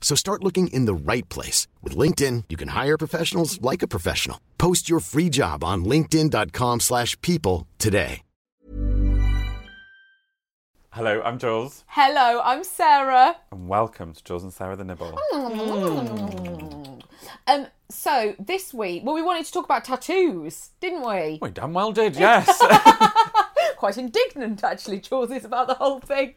So start looking in the right place. With LinkedIn, you can hire professionals like a professional. Post your free job on linkedin.com slash people today. Hello, I'm Jules, Hello, I'm Sarah. and welcome to Jules and Sarah the Nibble. Um, so this week, well, we wanted to talk about tattoos, didn't we? We damn well did, yes. Quite indignant, actually, Jules is about the whole thing.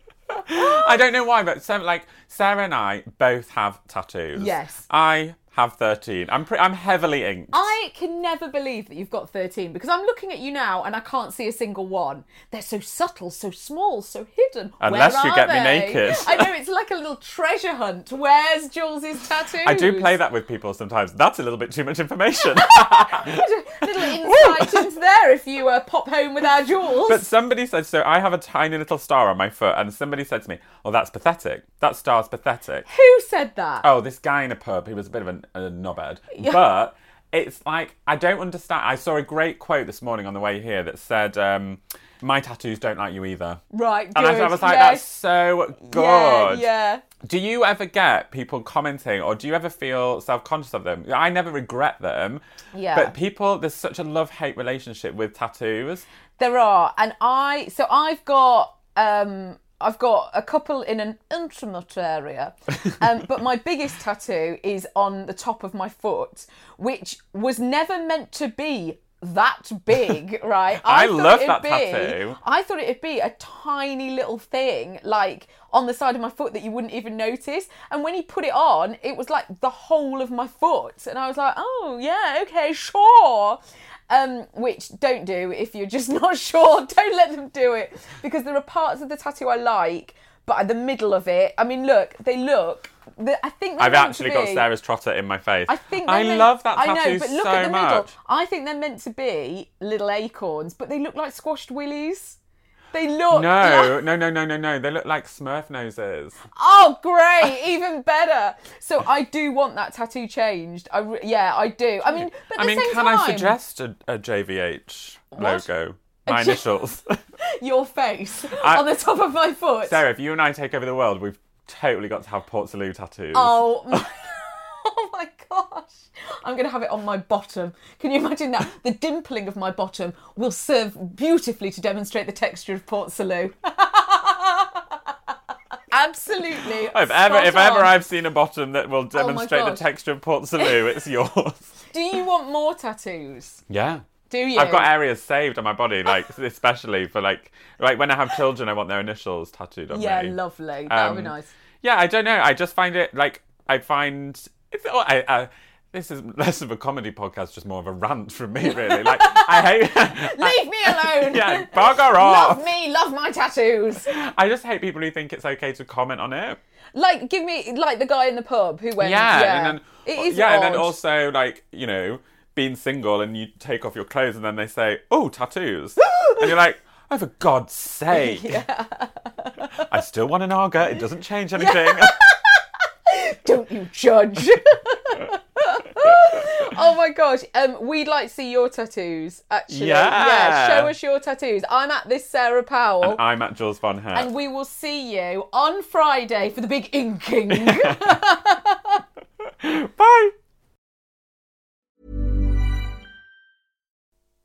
I don't know why, but some, like Sarah and I both have tattoos. Yes. I have 13. I'm pre- I'm heavily inked. I can never believe that you've got 13 because I'm looking at you now and I can't see a single one. They're so subtle, so small, so hidden. Unless Where you get me naked. I know, it's like a little treasure hunt. Where's Jules's tattoo? I do play that with people sometimes. That's a little bit too much information. little insight into there if you uh, pop home with our Jules. but somebody said, so I have a tiny little star on my foot, and somebody said to me, oh, that's pathetic. That star's pathetic. Who said that? Oh, this guy in a pub, he was a bit of a, a knobhead. But it's like, I don't understand. I saw a great quote this morning on the way here that said, um, my tattoos don't like you either. Right, good. And I, I was like, yes. that's so good. Yeah, yeah. Do you ever get people commenting or do you ever feel self conscious of them? I never regret them. Yeah. But people, there's such a love hate relationship with tattoos. There are, and I so I've got um I've got a couple in an intimate area, um, but my biggest tattoo is on the top of my foot, which was never meant to be that big, right? I thought love that be- tattoo. I thought it'd be a tiny little thing, like on the side of my foot that you wouldn't even notice. And when he put it on, it was like the whole of my foot, and I was like, oh yeah, okay, sure. Um, which don't do if you're just not sure. Don't let them do it because there are parts of the tattoo I like, but at the middle of it, I mean, look, they look. the- I think I've actually got Sarah's trotter in my face. I think I meant- love that I tattoo know, but look so at the much. middle. I think they're meant to be little acorns, but they look like squashed willies. They look No, like- no, no, no, no, no. They look like Smurf noses. Oh, great! Even better. So I do want that tattoo changed. I re- yeah, I do. I mean, but I mean, can time, I suggest a, a JVH logo? My initials. your face I- on the top of my foot? Sarah, if you and I take over the world, we've totally got to have Port Salut tattoos. Oh, oh my I'm gonna have it on my bottom. Can you imagine that? The dimpling of my bottom will serve beautifully to demonstrate the texture of Port Salut. Absolutely. If ever, if ever on. I've seen a bottom that will demonstrate the texture of Port Salut, it's yours. Do you want more tattoos? Yeah. Do you? I've got areas saved on my body, like especially for like like when I have children, I want their initials tattooed on Yeah, me. Yeah, lovely. That would be Um, nice. Yeah, I don't know. I just find it like I find it's. Oh, I, I, this is less of a comedy podcast, just more of a rant from me, really. Like I hate. Leave me alone. yeah, bugger off. Love me, love my tattoos. I just hate people who think it's okay to comment on it. Like, give me like the guy in the pub who went. Yeah, Yeah, and then it is yeah, and then also like you know being single and you take off your clothes and then they say, "Oh, tattoos," and you're like, "Oh, for God's sake!" I still want an Aga. It doesn't change anything. Don't you judge. Oh my gosh. Um, we'd like to see your tattoos, actually. Yeah. Yeah, show us your tattoos. I'm at this Sarah Powell. and I'm at Jules Von Hep. and we will see you on Friday for the big inking. Bye.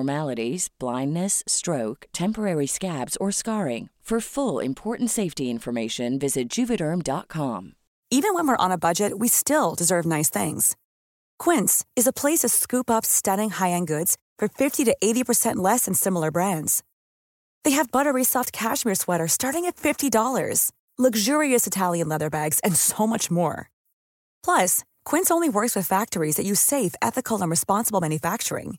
abnormalities, blindness, stroke, temporary scabs, or scarring. For full important safety information, visit juvederm.com. Even when we're on a budget, we still deserve nice things. Quince is a place to scoop up stunning high end goods for 50 to 80% less than similar brands. They have buttery soft cashmere sweaters starting at $50, luxurious Italian leather bags, and so much more. Plus, Quince only works with factories that use safe, ethical, and responsible manufacturing.